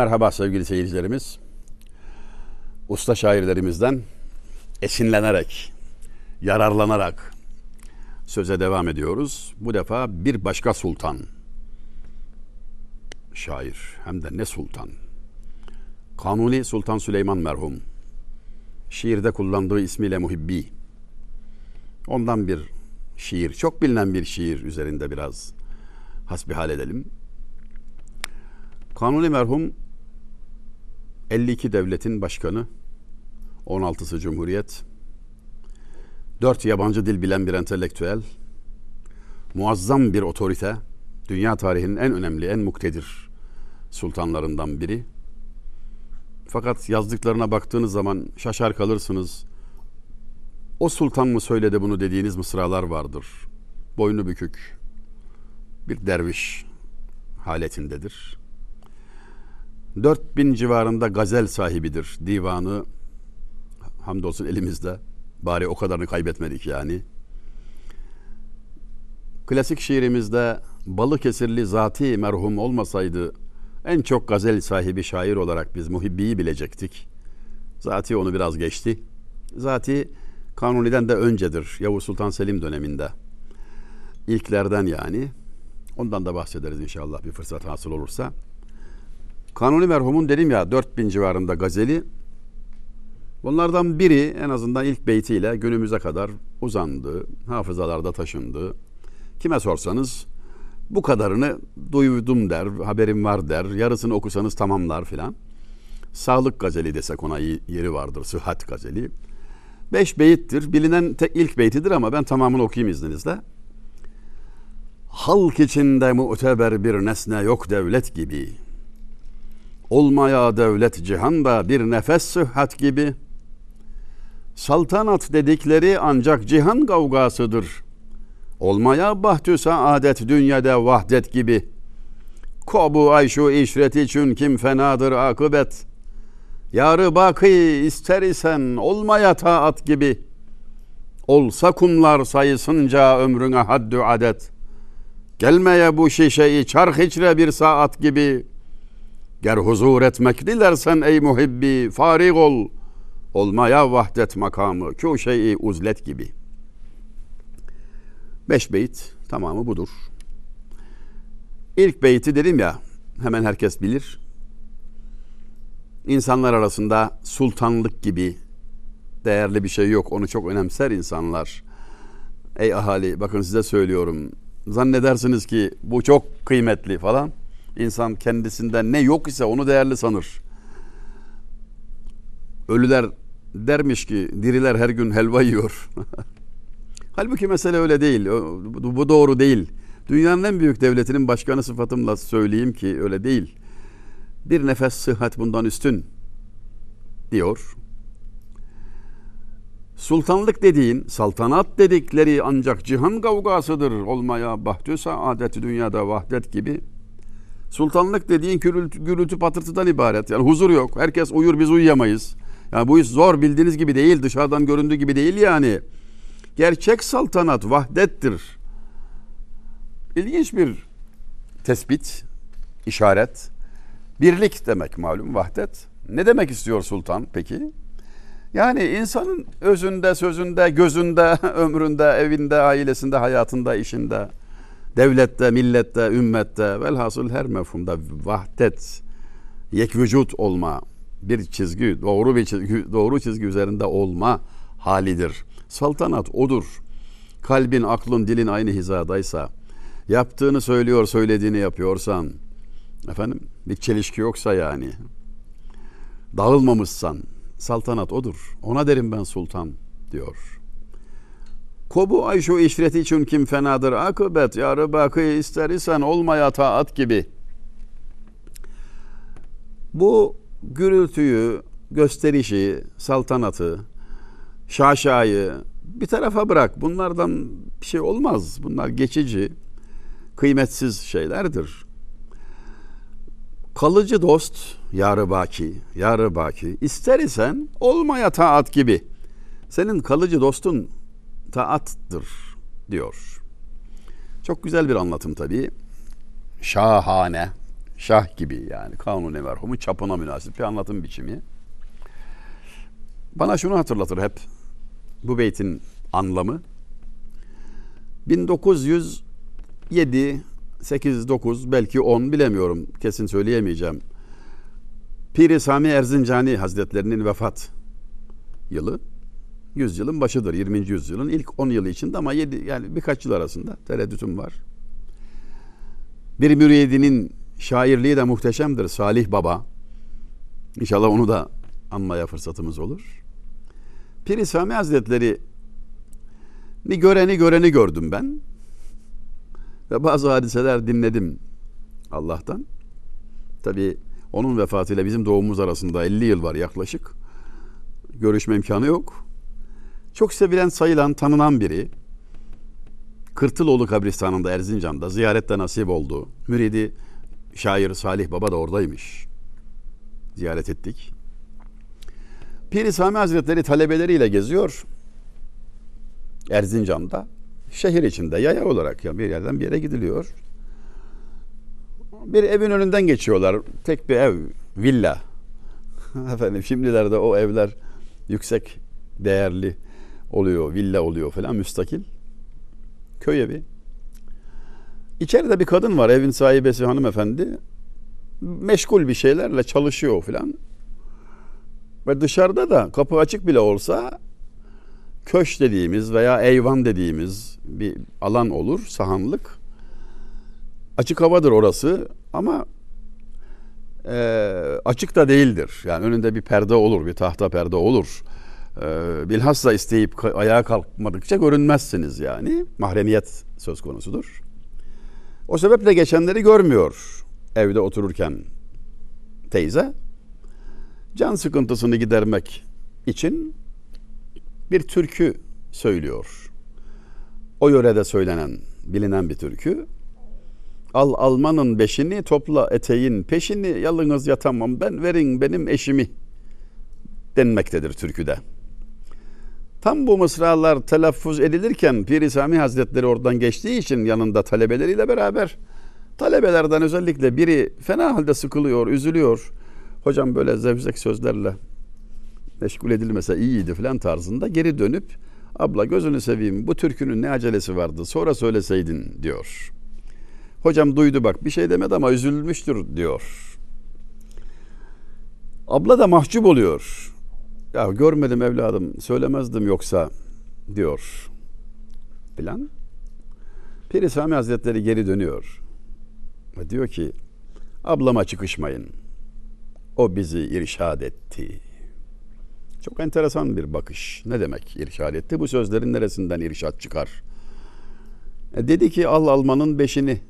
Merhaba sevgili seyircilerimiz. Usta şairlerimizden esinlenerek, yararlanarak söze devam ediyoruz. Bu defa bir başka sultan. Şair hem de ne sultan. Kanuni Sultan Süleyman merhum. Şiirde kullandığı ismiyle Muhibbi. Ondan bir şiir, çok bilinen bir şiir üzerinde biraz hasbihal edelim. Kanuni merhum 52 devletin başkanı, 16'sı Cumhuriyet, 4 yabancı dil bilen bir entelektüel, muazzam bir otorite, dünya tarihinin en önemli, en muktedir sultanlarından biri. Fakat yazdıklarına baktığınız zaman şaşar kalırsınız. O sultan mı söyledi bunu dediğiniz mısralar vardır. Boynu bükük, bir derviş haletindedir. 4000 civarında gazel sahibidir. Divanı hamdolsun elimizde. Bari o kadarını kaybetmedik yani. Klasik şiirimizde Balıkesirli zati merhum olmasaydı en çok gazel sahibi şair olarak biz Muhibbi'yi bilecektik. Zati onu biraz geçti. Zati Kanuni'den de öncedir. Yavuz Sultan Selim döneminde. İlklerden yani. Ondan da bahsederiz inşallah bir fırsat hasıl olursa. Kanuni merhumun dedim ya 4000 civarında gazeli. Bunlardan biri en azından ilk beytiyle günümüze kadar uzandı. Hafızalarda taşındı. Kime sorsanız bu kadarını duydum der, haberim var der. Yarısını okusanız tamamlar filan. Sağlık gazeli desek ona yeri vardır. Sıhhat gazeli. Beş beyittir. Bilinen tek ilk beytidir ama ben tamamını okuyayım izninizle. Halk içinde muteber bir nesne yok devlet gibi. Olmaya devlet cihanda bir nefes sıhhat gibi. Saltanat dedikleri ancak cihan kavgasıdır. Olmaya bahtü saadet dünyada vahdet gibi. Kobu ayşu işret için kim fenadır akıbet. Yarı bakı ister isen olmaya taat gibi. Olsa kumlar sayısınca ömrüne haddü adet.'' Gelmeye bu şişeyi çark içre bir saat gibi. Ger huzur etmek dilersen ey muhibbi farig ol. Olmaya vahdet makamı kü şeyi uzlet gibi. Beş beyit tamamı budur. İlk beyti dedim ya hemen herkes bilir. İnsanlar arasında sultanlık gibi değerli bir şey yok. Onu çok önemser insanlar. Ey ahali bakın size söylüyorum zannedersiniz ki bu çok kıymetli falan. İnsan kendisinden ne yok ise onu değerli sanır. Ölüler dermiş ki diriler her gün helva yiyor. Halbuki mesele öyle değil. Bu doğru değil. Dünyanın en büyük devletinin başkanı sıfatımla söyleyeyim ki öyle değil. Bir nefes sıhhat bundan üstün diyor. Sultanlık dediğin, saltanat dedikleri ancak cihan kavgasıdır olmaya bahtü saadeti dünyada vahdet gibi. Sultanlık dediğin gürültü, gürültü patırtıdan ibaret. Yani huzur yok. Herkes uyur biz uyuyamayız. Yani bu iş zor bildiğiniz gibi değil. Dışarıdan göründüğü gibi değil yani. Gerçek saltanat vahdettir. İlginç bir tespit, işaret. Birlik demek malum vahdet. Ne demek istiyor sultan peki? Yani insanın özünde, sözünde, gözünde, ömründe, evinde, ailesinde, hayatında, işinde, devlette, millette, ümmette, velhasıl her mefhumda vahdet, yek vücut olma, bir çizgi, doğru bir çizgi, doğru çizgi üzerinde olma halidir. Saltanat odur. Kalbin, aklın, dilin aynı hizadaysa, yaptığını söylüyor, söylediğini yapıyorsan, efendim bir çelişki yoksa yani, dağılmamışsan, saltanat odur. Ona derim ben sultan diyor. Kobu ayşu işreti için kim fenadır akıbet yarı bakı ister isen olmaya taat gibi. Bu gürültüyü, gösterişi, saltanatı, şaşayı bir tarafa bırak. Bunlardan bir şey olmaz. Bunlar geçici, kıymetsiz şeylerdir. Kalıcı dost yarı baki, yarı baki. İster isen olmaya taat gibi. Senin kalıcı dostun taattır diyor. Çok güzel bir anlatım tabii. Şahane, şah gibi yani kanuni merhumun çapına münasip bir anlatım biçimi. Bana şunu hatırlatır hep bu beytin anlamı. 1907 8 9 belki 10 bilemiyorum kesin söyleyemeyeceğim. Piri Sami Erzincani Hazretlerinin vefat yılı. Yüzyılın başıdır. 20. yüzyılın ilk 10 yılı içinde ama 7 yani birkaç yıl arasında tereddütüm var. Bir müridinin şairliği de muhteşemdir. Salih Baba. İnşallah onu da anmaya fırsatımız olur. Piri Sami Hazretleri ni göreni göreni gördüm ben. Ve bazı hadiseler dinledim Allah'tan. Tabi onun vefatıyla bizim doğumumuz arasında 50 yıl var yaklaşık. Görüşme imkanı yok. Çok sevilen, sayılan, tanınan biri. Kırtıloğlu kabristanında Erzincan'da ziyarette nasip oldu. Müridi şair Salih Baba da oradaymış. Ziyaret ettik. Piri Sami Hazretleri talebeleriyle geziyor. Erzincan'da. Şehir içinde yaya olarak ya bir yerden bir yere gidiliyor. Bir evin önünden geçiyorlar. Tek bir ev, villa. Efendim şimdilerde o evler yüksek değerli oluyor, villa oluyor falan müstakil. Köy evi. İçeride bir kadın var evin sahibesi hanımefendi. Meşgul bir şeylerle çalışıyor falan. Ve dışarıda da kapı açık bile olsa köş dediğimiz veya eyvan dediğimiz bir alan olur, sahanlık. Açık havadır orası ama e, açık da değildir. Yani önünde bir perde olur, bir tahta perde olur. E, bilhassa isteyip ayağa kalkmadıkça görünmezsiniz yani. Mahremiyet söz konusudur. O sebeple geçenleri görmüyor evde otururken teyze. Can sıkıntısını gidermek için bir türkü söylüyor. O yörede söylenen, bilinen bir türkü. Al almanın beşini, topla eteğin peşini, yalınız yatamam ben, verin benim eşimi denmektedir türküde. Tam bu mısralar telaffuz edilirken Pir Sami Hazretleri oradan geçtiği için yanında talebeleriyle beraber talebelerden özellikle biri fena halde sıkılıyor, üzülüyor. Hocam böyle zevzek sözlerle meşgul edilmese iyiydi falan tarzında geri dönüp abla gözünü seveyim bu türkünün ne acelesi vardı sonra söyleseydin diyor. Hocam duydu bak bir şey demedi ama üzülmüştür diyor. Abla da mahcup oluyor. Ya görmedim evladım söylemezdim yoksa diyor filan. Piri Sami Hazretleri geri dönüyor. Ve diyor ki ablama çıkışmayın. O bizi irşad etti. Çok enteresan bir bakış. Ne demek irşad etti? Bu sözlerin neresinden irşad çıkar? E dedi ki al almanın beşini.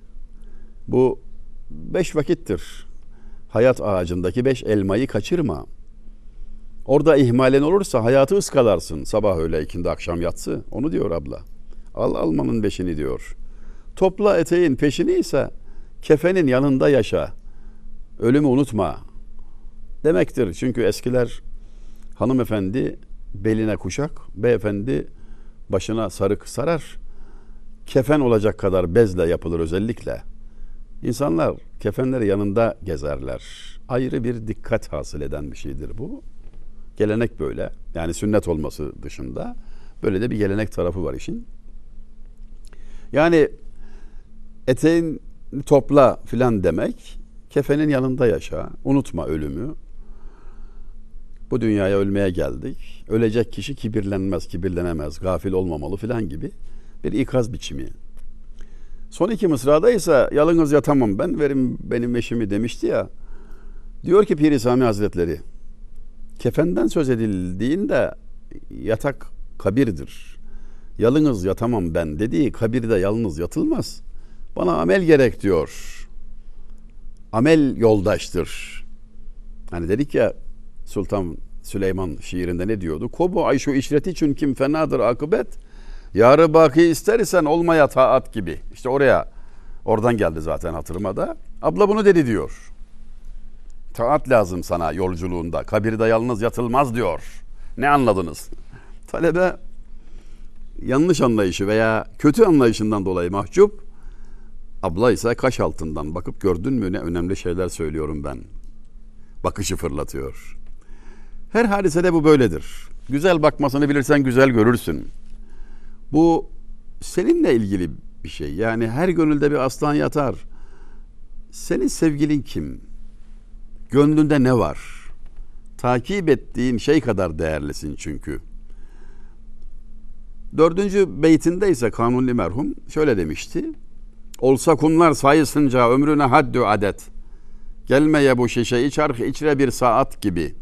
Bu beş vakittir. Hayat ağacındaki beş elmayı kaçırma. Orada ihmalen olursa hayatı ıskalarsın. Sabah öğle ikindi akşam yatsı. Onu diyor abla. Al almanın beşini diyor. Topla eteğin peşini ise kefenin yanında yaşa. Ölümü unutma. Demektir. Çünkü eskiler hanımefendi beline kuşak, beyefendi başına sarık sarar. Kefen olacak kadar bezle yapılır özellikle. İnsanlar kefenleri yanında gezerler. Ayrı bir dikkat hasıl eden bir şeydir bu. Gelenek böyle. Yani sünnet olması dışında böyle de bir gelenek tarafı var işin. Yani eteğin topla filan demek kefenin yanında yaşa. Unutma ölümü. Bu dünyaya ölmeye geldik. Ölecek kişi kibirlenmez, kibirlenemez, gafil olmamalı filan gibi bir ikaz biçimi. Son iki mısrada ise yalınız yatamam ben verim benim eşimi demişti ya. Diyor ki Piri Sami Hazretleri kefenden söz edildiğinde yatak kabirdir. Yalınız yatamam ben dediği kabirde yalnız yatılmaz. Bana amel gerek diyor. Amel yoldaştır. Hani dedik ya Sultan Süleyman şiirinde ne diyordu? Kobu ayşu işreti için kim fenadır akıbet. Yarı baki istersen olmaya taat gibi. İşte oraya oradan geldi zaten hatırıma da. Abla bunu dedi diyor. Taat lazım sana yolculuğunda. Kabirde yalnız yatılmaz diyor. Ne anladınız? Talebe yanlış anlayışı veya kötü anlayışından dolayı mahcup Abla ise kaş altından bakıp gördün mü ne önemli şeyler söylüyorum ben. Bakışı fırlatıyor. Her hadisede bu böyledir. Güzel bakmasını bilirsen güzel görürsün. Bu seninle ilgili bir şey. Yani her gönülde bir aslan yatar. Senin sevgilin kim? Gönlünde ne var? Takip ettiğin şey kadar değerlisin çünkü. Dördüncü beytinde ise Kanuni merhum şöyle demişti. Olsa kumlar sayısınca ömrüne haddü adet. Gelmeye bu şişe çark içre bir saat gibi.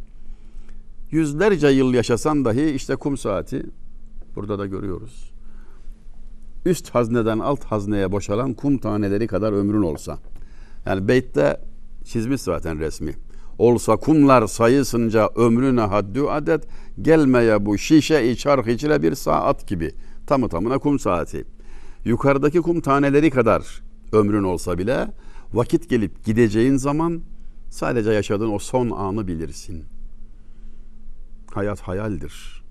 Yüzlerce yıl yaşasan dahi işte kum saati burada da görüyoruz. Üst hazneden alt hazneye boşalan kum taneleri kadar ömrün olsa. Yani beytte çizmiş zaten resmi. Olsa kumlar sayısınca ömrüne haddü adet gelmeye bu şişe çark içre bir saat gibi. Tamı tamına kum saati yukarıdaki kum taneleri kadar ömrün olsa bile vakit gelip gideceğin zaman sadece yaşadığın o son anı bilirsin. Hayat hayaldir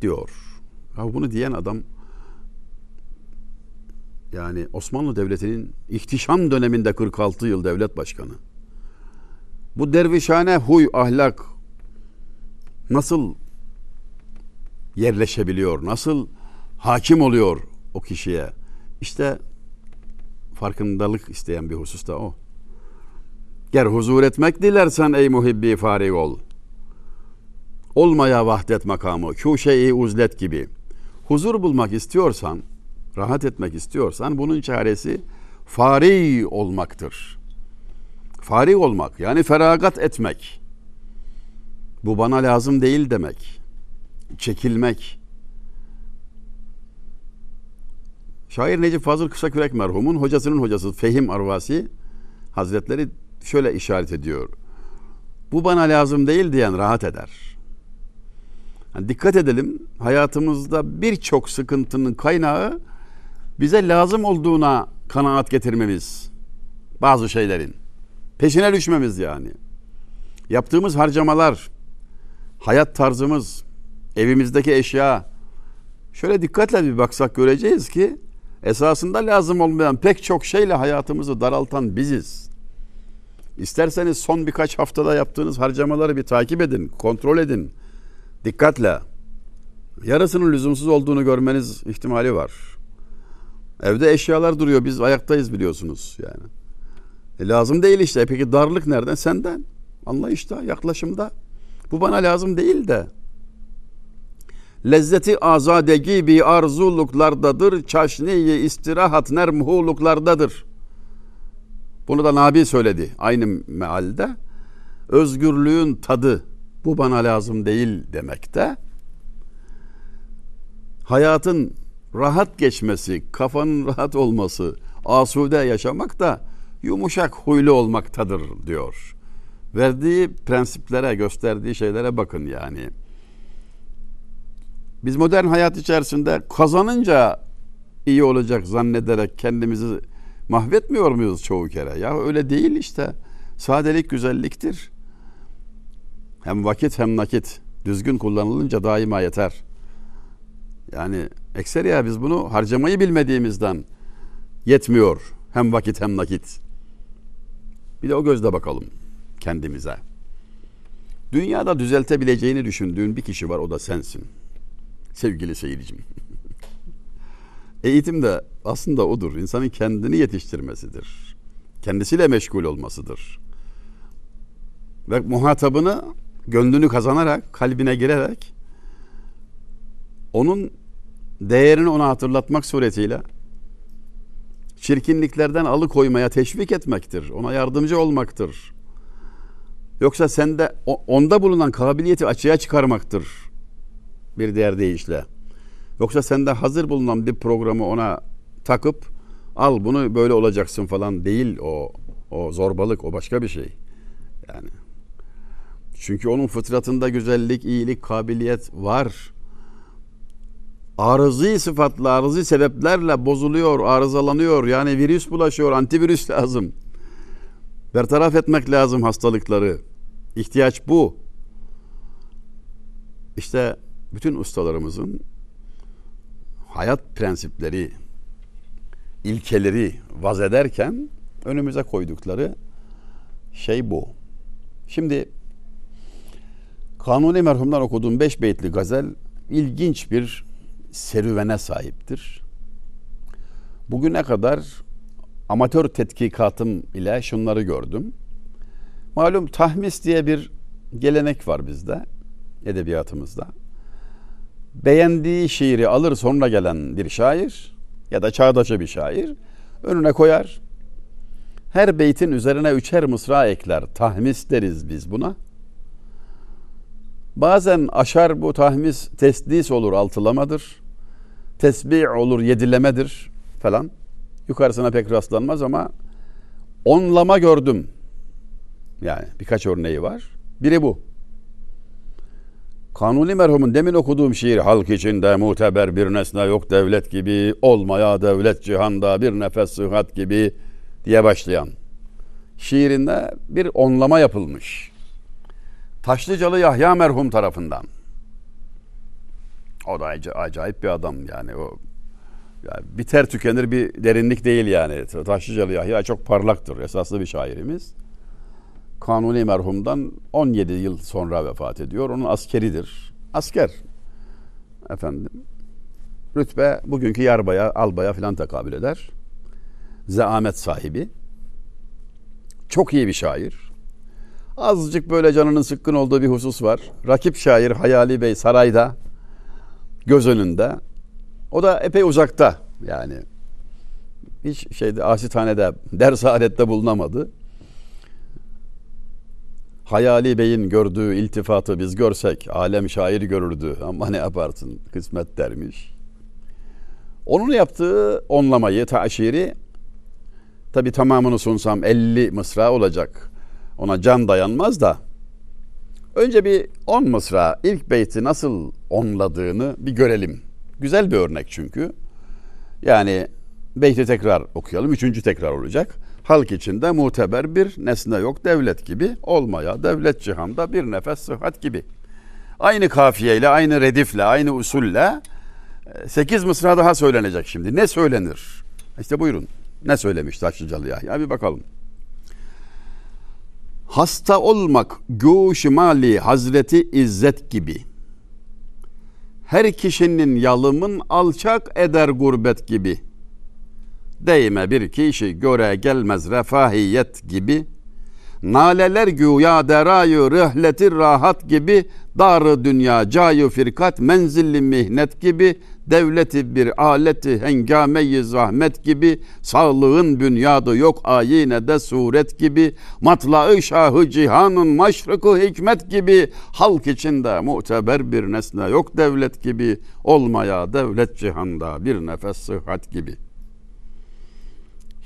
diyor. Ya bunu diyen adam yani Osmanlı Devleti'nin ihtişam döneminde 46 yıl devlet başkanı. Bu dervişhane huy, ahlak nasıl yerleşebiliyor, nasıl hakim oluyor o kişiye. İşte farkındalık isteyen bir husus da o. Ger huzur etmek dilersen ey muhibbi farig ol. Olmaya vahdet makamı, kû şeyi uzlet gibi. Huzur bulmak istiyorsan, rahat etmek istiyorsan bunun çaresi fari olmaktır. Fari olmak yani feragat etmek. Bu bana lazım değil demek. Çekilmek, Şair Necip Fazıl Kısakürek merhumun hocasının hocası Fehim Arvasi Hazretleri şöyle işaret ediyor. Bu bana lazım değil diyen rahat eder. Yani dikkat edelim hayatımızda birçok sıkıntının kaynağı bize lazım olduğuna kanaat getirmemiz. Bazı şeylerin. Peşine düşmemiz yani. Yaptığımız harcamalar, hayat tarzımız, evimizdeki eşya. Şöyle dikkatle bir baksak göreceğiz ki esasında lazım olmayan pek çok şeyle hayatımızı daraltan biziz. İsterseniz son birkaç haftada yaptığınız harcamaları bir takip edin, kontrol edin. Dikkatle. Yarısının lüzumsuz olduğunu görmeniz ihtimali var. Evde eşyalar duruyor, biz ayaktayız biliyorsunuz yani. E lazım değil işte. Peki darlık nereden? Senden. Anlayışta, yaklaşımda. Bu bana lazım değil de Lezzeti azadegi bir arzuluklardadır. Çaşniyi istirahat nermuhuluklardadır. Bunu da Nabi söyledi aynı mealde. Özgürlüğün tadı bu bana lazım değil demekte. Hayatın rahat geçmesi, kafanın rahat olması, asude yaşamak da yumuşak huylu olmaktadır diyor. Verdiği prensiplere, gösterdiği şeylere bakın yani. Biz modern hayat içerisinde kazanınca iyi olacak zannederek kendimizi mahvetmiyor muyuz çoğu kere? Ya öyle değil işte. Sadelik güzelliktir. Hem vakit hem nakit düzgün kullanılınca daima yeter. Yani ekseriya biz bunu harcamayı bilmediğimizden yetmiyor. Hem vakit hem nakit. Bir de o gözle bakalım kendimize. Dünyada düzeltebileceğini düşündüğün bir kişi var o da sensin sevgili seyircim. Eğitim de aslında odur. İnsanın kendini yetiştirmesidir. Kendisiyle meşgul olmasıdır. Ve muhatabını gönlünü kazanarak, kalbine girerek onun değerini ona hatırlatmak suretiyle çirkinliklerden alıkoymaya teşvik etmektir. Ona yardımcı olmaktır. Yoksa sende onda bulunan kabiliyeti açığa çıkarmaktır bir diğer deyişle. Yoksa sende hazır bulunan bir programı ona takıp al bunu böyle olacaksın falan değil o o zorbalık o başka bir şey. Yani çünkü onun fıtratında güzellik, iyilik, kabiliyet var. Arızi sıfatla, arızi sebeplerle bozuluyor, arızalanıyor. Yani virüs bulaşıyor, antivirüs lazım. Bertaraf etmek lazım hastalıkları. İhtiyaç bu. İşte bütün ustalarımızın hayat prensipleri ilkeleri vaz ederken önümüze koydukları şey bu. Şimdi Kanuni merhumdan okuduğum beş beytli gazel ilginç bir serüvene sahiptir. Bugüne kadar amatör tetkikatım ile şunları gördüm. Malum tahmis diye bir gelenek var bizde, edebiyatımızda. Beğendiği şiiri alır sonra gelen bir şair ya da çağdaşı bir şair önüne koyar. Her beytin üzerine üçer mısra ekler. Tahmis deriz biz buna. Bazen aşar bu tahmis tesdis olur altılamadır. Tesbih olur yedilemedir falan. Yukarısına pek rastlanmaz ama onlama gördüm. Yani birkaç örneği var. Biri bu. Kanuni merhumun demin okuduğum şiir halk içinde muteber bir nesne yok devlet gibi olmaya devlet cihanda bir nefes sıhhat gibi diye başlayan şiirinde bir onlama yapılmış. Taşlıcalı Yahya merhum tarafından. O da acayip bir adam yani o yani biter tükenir bir derinlik değil yani. Taşlıcalı Yahya çok parlaktır. Esaslı bir şairimiz. Kanuni merhumdan 17 yıl sonra vefat ediyor. Onun askeridir. Asker. Efendim. Rütbe bugünkü yarbaya, albaya filan tekabül eder. Zeamet sahibi. Çok iyi bir şair. Azıcık böyle canının sıkkın olduğu bir husus var. Rakip şair Hayali Bey sarayda göz önünde. O da epey uzakta yani. Hiç şeyde asithanede, ders alette bulunamadı. Hayali Bey'in gördüğü iltifatı biz görsek alem şair görürdü ama ne yaparsın kısmet dermiş. Onun yaptığı onlamayı, taşiri tabi tamamını sunsam 50 mısra olacak. Ona can dayanmaz da önce bir 10 mısra ilk beyti nasıl onladığını bir görelim. Güzel bir örnek çünkü. Yani beyti tekrar okuyalım. Üçüncü tekrar olacak halk içinde muteber bir nesne yok devlet gibi olmaya devlet cihanda bir nefes sıhhat gibi. Aynı kafiyeyle, aynı redifle, aynı usulle e, sekiz mısra daha söylenecek şimdi. Ne söylenir? İşte buyurun. Ne söylemiş Taşlıcalı Yahya? Bir bakalım. Hasta olmak göğüş mali Hazreti İzzet gibi. Her kişinin yalımın alçak eder gurbet gibi.'' Değme bir kişi göre gelmez refahiyet gibi. Naleler güya derayı rıhleti rahat gibi. Darı dünya cayı firkat menzilli mihnet gibi. Devleti bir aleti hengameyi zahmet gibi. Sağlığın bünyadı yok ayine de suret gibi. Matlaı şahı cihanın maşrıkı hikmet gibi. Halk içinde muteber bir nesne yok devlet gibi. Olmaya devlet cihanda bir nefes sıhhat gibi.''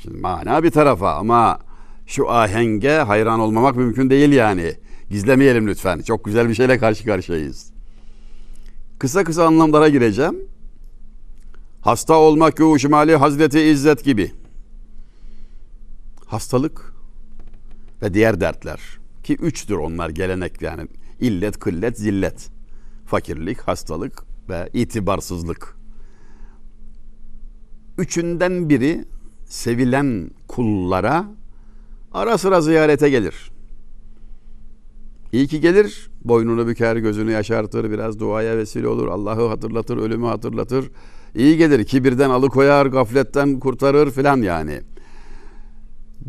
Şimdi mana bir tarafa ama şu ahenge hayran olmamak mümkün değil yani. Gizlemeyelim lütfen. Çok güzel bir şeyle karşı karşıyayız. Kısa kısa anlamlara gireceğim. Hasta olmak göğüşmali Hazreti İzzet gibi. Hastalık ve diğer dertler ki üçtür onlar gelenek yani illet, kıllet, zillet. Fakirlik, hastalık ve itibarsızlık. Üçünden biri sevilen kullara ara sıra ziyarete gelir. İyi ki gelir, boynunu büker, gözünü yaşartır, biraz duaya vesile olur, Allah'ı hatırlatır, ölümü hatırlatır. İyi gelir, kibirden alıkoyar, gafletten kurtarır filan yani.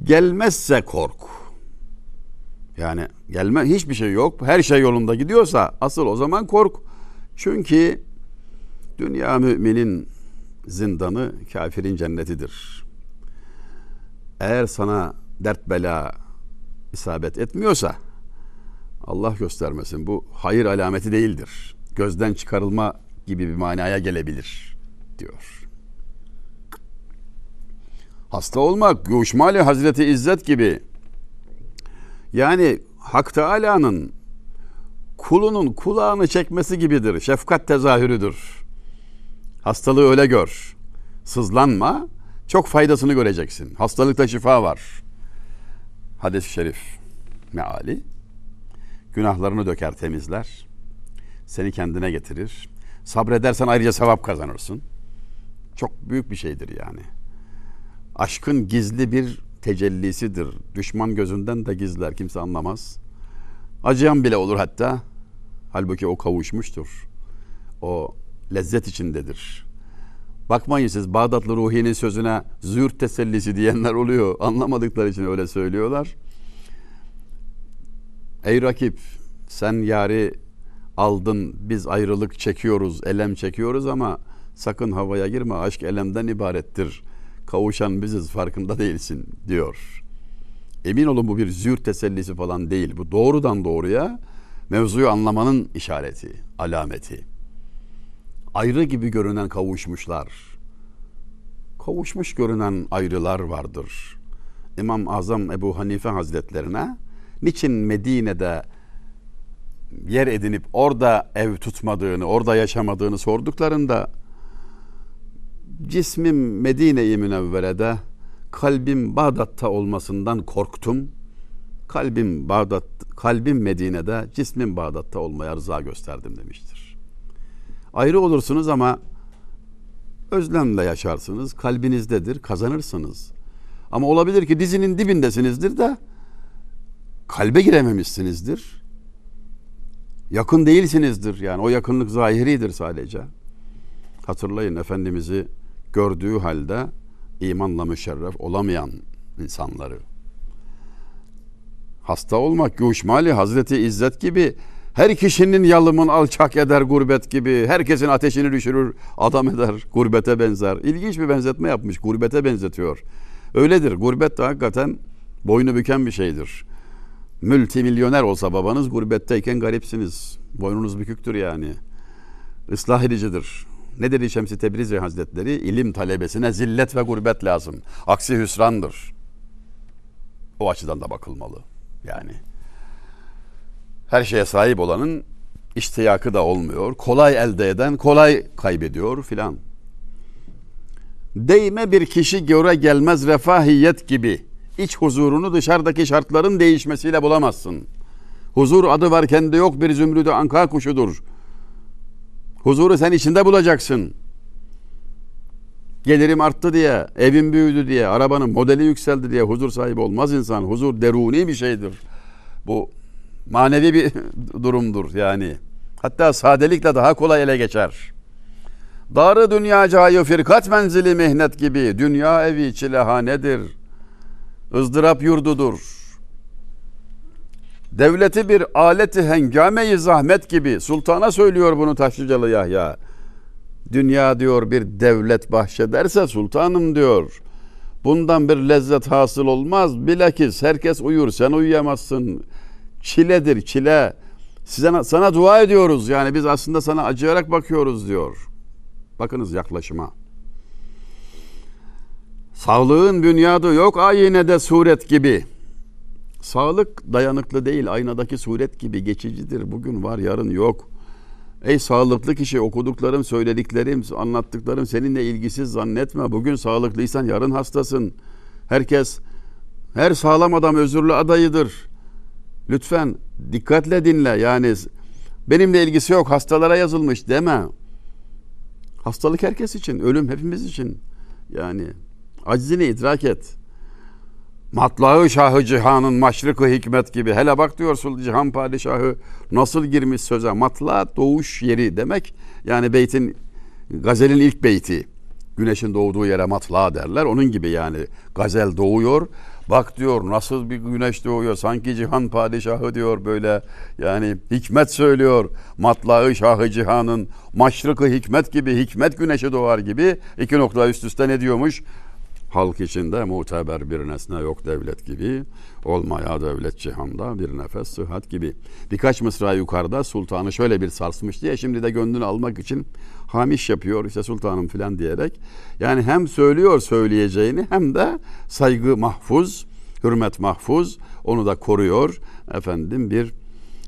Gelmezse kork. Yani gelme hiçbir şey yok. Her şey yolunda gidiyorsa asıl o zaman kork. Çünkü dünya müminin zindanı kafirin cennetidir eğer sana dert bela isabet etmiyorsa Allah göstermesin bu hayır alameti değildir. Gözden çıkarılma gibi bir manaya gelebilir diyor. Hasta olmak, Guşmali Hazreti İzzet gibi yani Hak Teala'nın kulunun kulağını çekmesi gibidir. Şefkat tezahürüdür. Hastalığı öyle gör. Sızlanma, çok faydasını göreceksin. Hastalıkta şifa var. Hadis-i şerif meali. Günahlarını döker, temizler. Seni kendine getirir. Sabredersen ayrıca sevap kazanırsın. Çok büyük bir şeydir yani. aşkın gizli bir tecellisidir. Düşman gözünden de gizler kimse anlamaz. Acıyan bile olur hatta. Halbuki o kavuşmuştur. O lezzet içindedir. Bakmayın siz Bağdatlı Ruhi'nin sözüne züğürt tesellisi diyenler oluyor. Anlamadıkları için öyle söylüyorlar. Ey rakip sen yari aldın biz ayrılık çekiyoruz, elem çekiyoruz ama sakın havaya girme aşk elemden ibarettir. Kavuşan biziz farkında değilsin diyor. Emin olun bu bir züğürt tesellisi falan değil. Bu doğrudan doğruya mevzuyu anlamanın işareti, alameti. Ayrı gibi görünen kavuşmuşlar. Kavuşmuş görünen ayrılar vardır. İmam Azam Ebu Hanife Hazretlerine niçin Medine'de yer edinip orada ev tutmadığını, orada yaşamadığını sorduklarında cismim Medine-i Münevvere'de kalbim Bağdat'ta olmasından korktum. Kalbim Bağdat, kalbim Medine'de, cismim Bağdat'ta olmaya rıza gösterdim demiştir. Ayrı olursunuz ama özlemle yaşarsınız, kalbinizdedir, kazanırsınız. Ama olabilir ki dizinin dibindesinizdir de kalbe girememişsinizdir. Yakın değilsinizdir. Yani o yakınlık zahiridir sadece. Hatırlayın Efendimiz'i gördüğü halde imanla müşerref olamayan insanları. Hasta olmak göçmali Hazreti İzzet gibi her kişinin yalımın alçak eder gurbet gibi. Herkesin ateşini düşürür, adam eder, gurbete benzer. İlginç bir benzetme yapmış, gurbete benzetiyor. Öyledir, gurbet de hakikaten boynu büken bir şeydir. Multimilyoner olsa babanız gurbetteyken garipsiniz. Boynunuz büküktür yani. Islah edicidir. Ne dedi Şemsi Tebrizi Hazretleri? İlim talebesine zillet ve gurbet lazım. Aksi hüsrandır. O açıdan da bakılmalı. Yani her şeye sahip olanın iştiyakı da olmuyor. Kolay elde eden kolay kaybediyor filan. Değme bir kişi göre gelmez refahiyet gibi iç huzurunu dışarıdaki şartların değişmesiyle bulamazsın. Huzur adı var kendi yok bir zümrüdü anka kuşudur. Huzuru sen içinde bulacaksın. Gelirim arttı diye, evim büyüdü diye, arabanın modeli yükseldi diye huzur sahibi olmaz insan. Huzur deruni bir şeydir. Bu manevi bir durumdur yani. Hatta sadelikle daha kolay ele geçer. Darı dünya cayı firkat menzili mihnet gibi dünya evi çilehanedir. ızdırap yurdudur. Devleti bir aleti hengameyi zahmet gibi sultana söylüyor bunu Taşlıcalı Yahya. Dünya diyor bir devlet bahşederse sultanım diyor. Bundan bir lezzet hasıl olmaz. Bilakis herkes uyur sen uyuyamazsın. Çiledir çile. Size, sana dua ediyoruz yani biz aslında sana acıyarak bakıyoruz diyor. Bakınız yaklaşıma. Sağlığın bünyadı yok ayinede suret gibi. Sağlık dayanıklı değil aynadaki suret gibi geçicidir. Bugün var yarın yok. Ey sağlıklı kişi okuduklarım, söylediklerim, anlattıklarım seninle ilgisiz zannetme. Bugün sağlıklıysan yarın hastasın. Herkes, her sağlam adam özürlü adayıdır. Lütfen dikkatle dinle. Yani benimle ilgisi yok hastalara yazılmış deme. Hastalık herkes için, ölüm hepimiz için. Yani acizini idrak et. Matlağı Şahı Cihan'ın maşrıkı hikmet gibi. Hele bak diyorsun Cihan Padişahı nasıl girmiş söze. Matla doğuş yeri demek. Yani beytin, gazelin ilk beyti. Güneşin doğduğu yere matla derler. Onun gibi yani gazel doğuyor. Bak diyor nasıl bir güneş doğuyor. Sanki cihan padişahı diyor böyle. Yani hikmet söylüyor. Matlağı şahı cihanın maşrıkı hikmet gibi. Hikmet güneşi doğar gibi. iki nokta üst üste ne diyormuş? Halk içinde muteber bir nesne yok devlet gibi. Olmaya devlet cihanda bir nefes sıhhat gibi. Birkaç mısra yukarıda sultanı şöyle bir sarsmış diye şimdi de gönlünü almak için hamiş yapıyor işte sultanım filan diyerek. Yani hem söylüyor söyleyeceğini hem de saygı mahfuz, hürmet mahfuz onu da koruyor. Efendim bir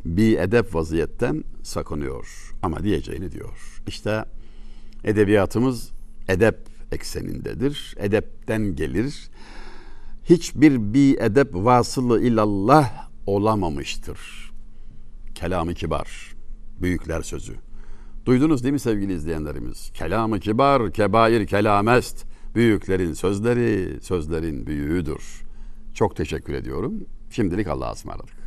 bir edep vaziyetten sakınıyor ama diyeceğini diyor. İşte edebiyatımız edep eksenindedir. Edepten gelir. Hiçbir bi edep vasılı ilallah olamamıştır. Kelamı kibar. Büyükler sözü. Duydunuz değil mi sevgili izleyenlerimiz? Kelamı kibar, kebair kelamest. Büyüklerin sözleri, sözlerin büyüğüdür. Çok teşekkür ediyorum. Şimdilik Allah'a ısmarladık.